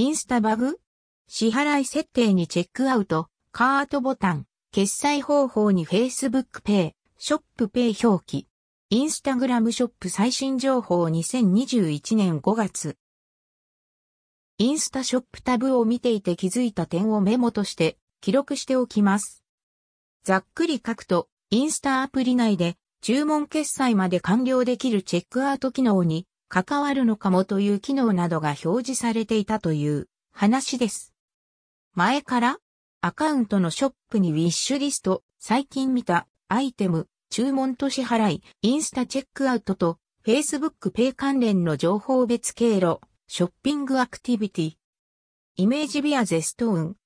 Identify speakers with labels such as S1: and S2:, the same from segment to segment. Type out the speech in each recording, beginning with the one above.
S1: インスタバグ？支払い設定にチェックアウト、カートボタン、決済方法に Facebook Pay、ショップペイ表記。インスタグラムショップ最新情報2021年5月。インスタショップタブを見ていて気づいた点をメモとして記録しておきます。ざっくり書くと、インスタアプリ内で注文決済まで完了できるチェックアウト機能に関わるのかもという機能などが表示されていたという話です。前からアカウントのショップにウィッシュリスト、最近見たアイテム、注文と支払い、インスタチェックアウトと、Facebook Pay 関連の情報別経路、ショッピングアクティビティ。イメージビアゼストーン。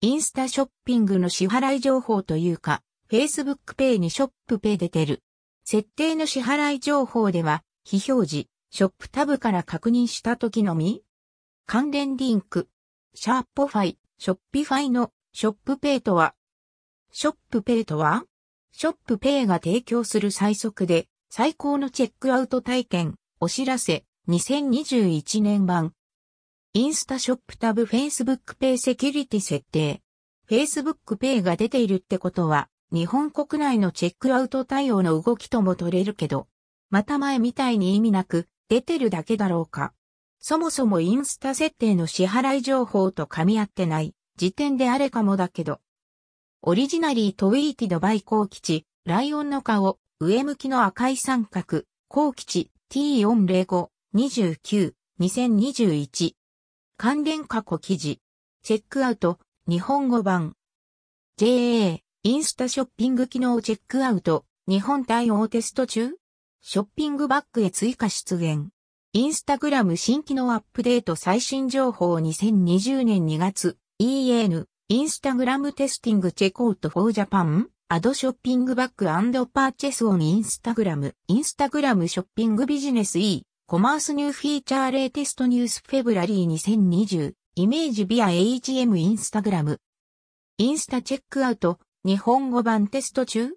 S1: インスタショッピングの支払い情報というか、Facebook Pay にショップペイで出る。設定の支払い情報では、非表示、ショップタブから確認した時のみ関連リンク、 Shopify、Shopify の Shop Pay とは、 Shop Pay とは Shop Pay が提供する最速で最高のチェックアウト体験、お知らせ、2021年版。インスタショップタブ Facebook ペイセキュリティ設定。Facebook ペイが出ているってことは、日本国内のチェックアウト対応の動きとも取れるけど、また前みたいに意味なく、出てるだけだろうか。そもそもインスタ設定の支払い情報と噛み合ってない時点であれかもだけど、オリジナリートウィーティドバイ高吉、ライオンの顔、上向きの赤い三角、高吉 T405、29、2021。関連過去記事。チェックアウト、日本語版。JA、インスタショッピング機能チェックアウト、日本対応テスト中？ショッピングバッグへ追加出現。インスタグラム新機能アップデート最新情報2020年2月、EN、インスタグラムテスティングチェコートフォージャパン、アドショッピングバックパーチェスオンインスタグラム、インスタグラムショッピングビジネス E、コマースニューフィーチャーレイテストニュースフェブラリー2020、イメージビア HM インスタグラム。インスタチェックアウト、日本語版テスト中。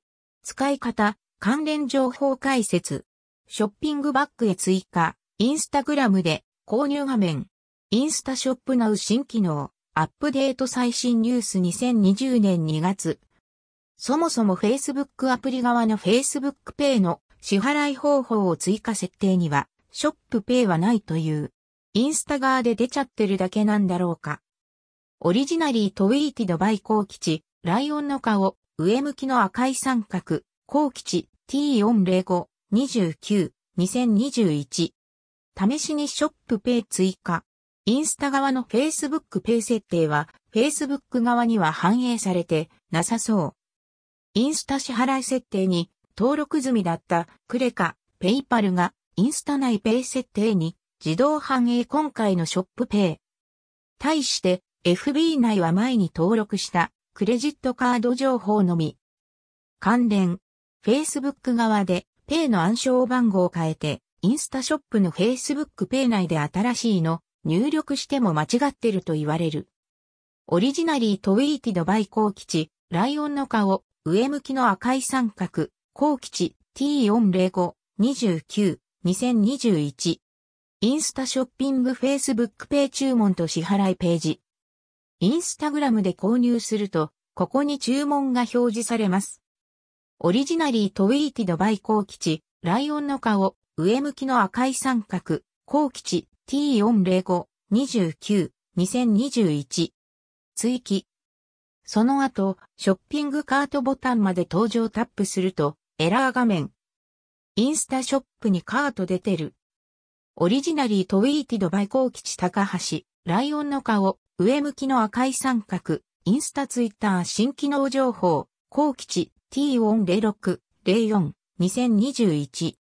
S1: 使い方、関連情報解説。ショッピングバッグへ追加、インスタグラムで購入画面。インスタショップナウ新機能。アップデート最新ニュース2020年2月。そもそも Facebook アプリ側の Facebook Pay の支払い方法を追加設定には、ショップ Pay はないという。インスタ側で出ちゃってるだけなんだろうか。Originally tweeted by 高吉、ライオンの顔、上向きの赤い三角、高吉 T405、29、2021。試しに Shop Pay 追加。インスタ側の Facebook ペイ設定は Facebook 側には反映されてなさそう。インスタ支払い設定に登録済みだったクレカ、 PayPal がインスタ内ペイ設定に自動反映今回のショップペイ。対して FB 内は前に登録したクレジットカード情報のみ。関連、Facebook 側でペイの暗証番号を変えてインスタショップの Facebook ペイ内で新しいの入力しても間違ってると言われる。オリジナリートウィーティドバイ高吉、ライオンの顔、上向きの赤い三角、高吉 T405、29、2021。インスタショッピング Facebook ペイ注文と支払いページ。インスタグラムで購入すると、ここに注文が表示されます。オリジナリートウィーティドバイ高吉、ライオンの顔、上向きの赤い三角、高吉 T405、29、2021。追記。その後、ショッピングカートボタンまで登場タップすると、エラー画面。インスタショップにカート出てる。オリジナリートウィーティドバイコー吉高橋、ライオンの顔、上向きの赤い三角、インスタツイッター新機能情報、コー吉 T406、04、2021。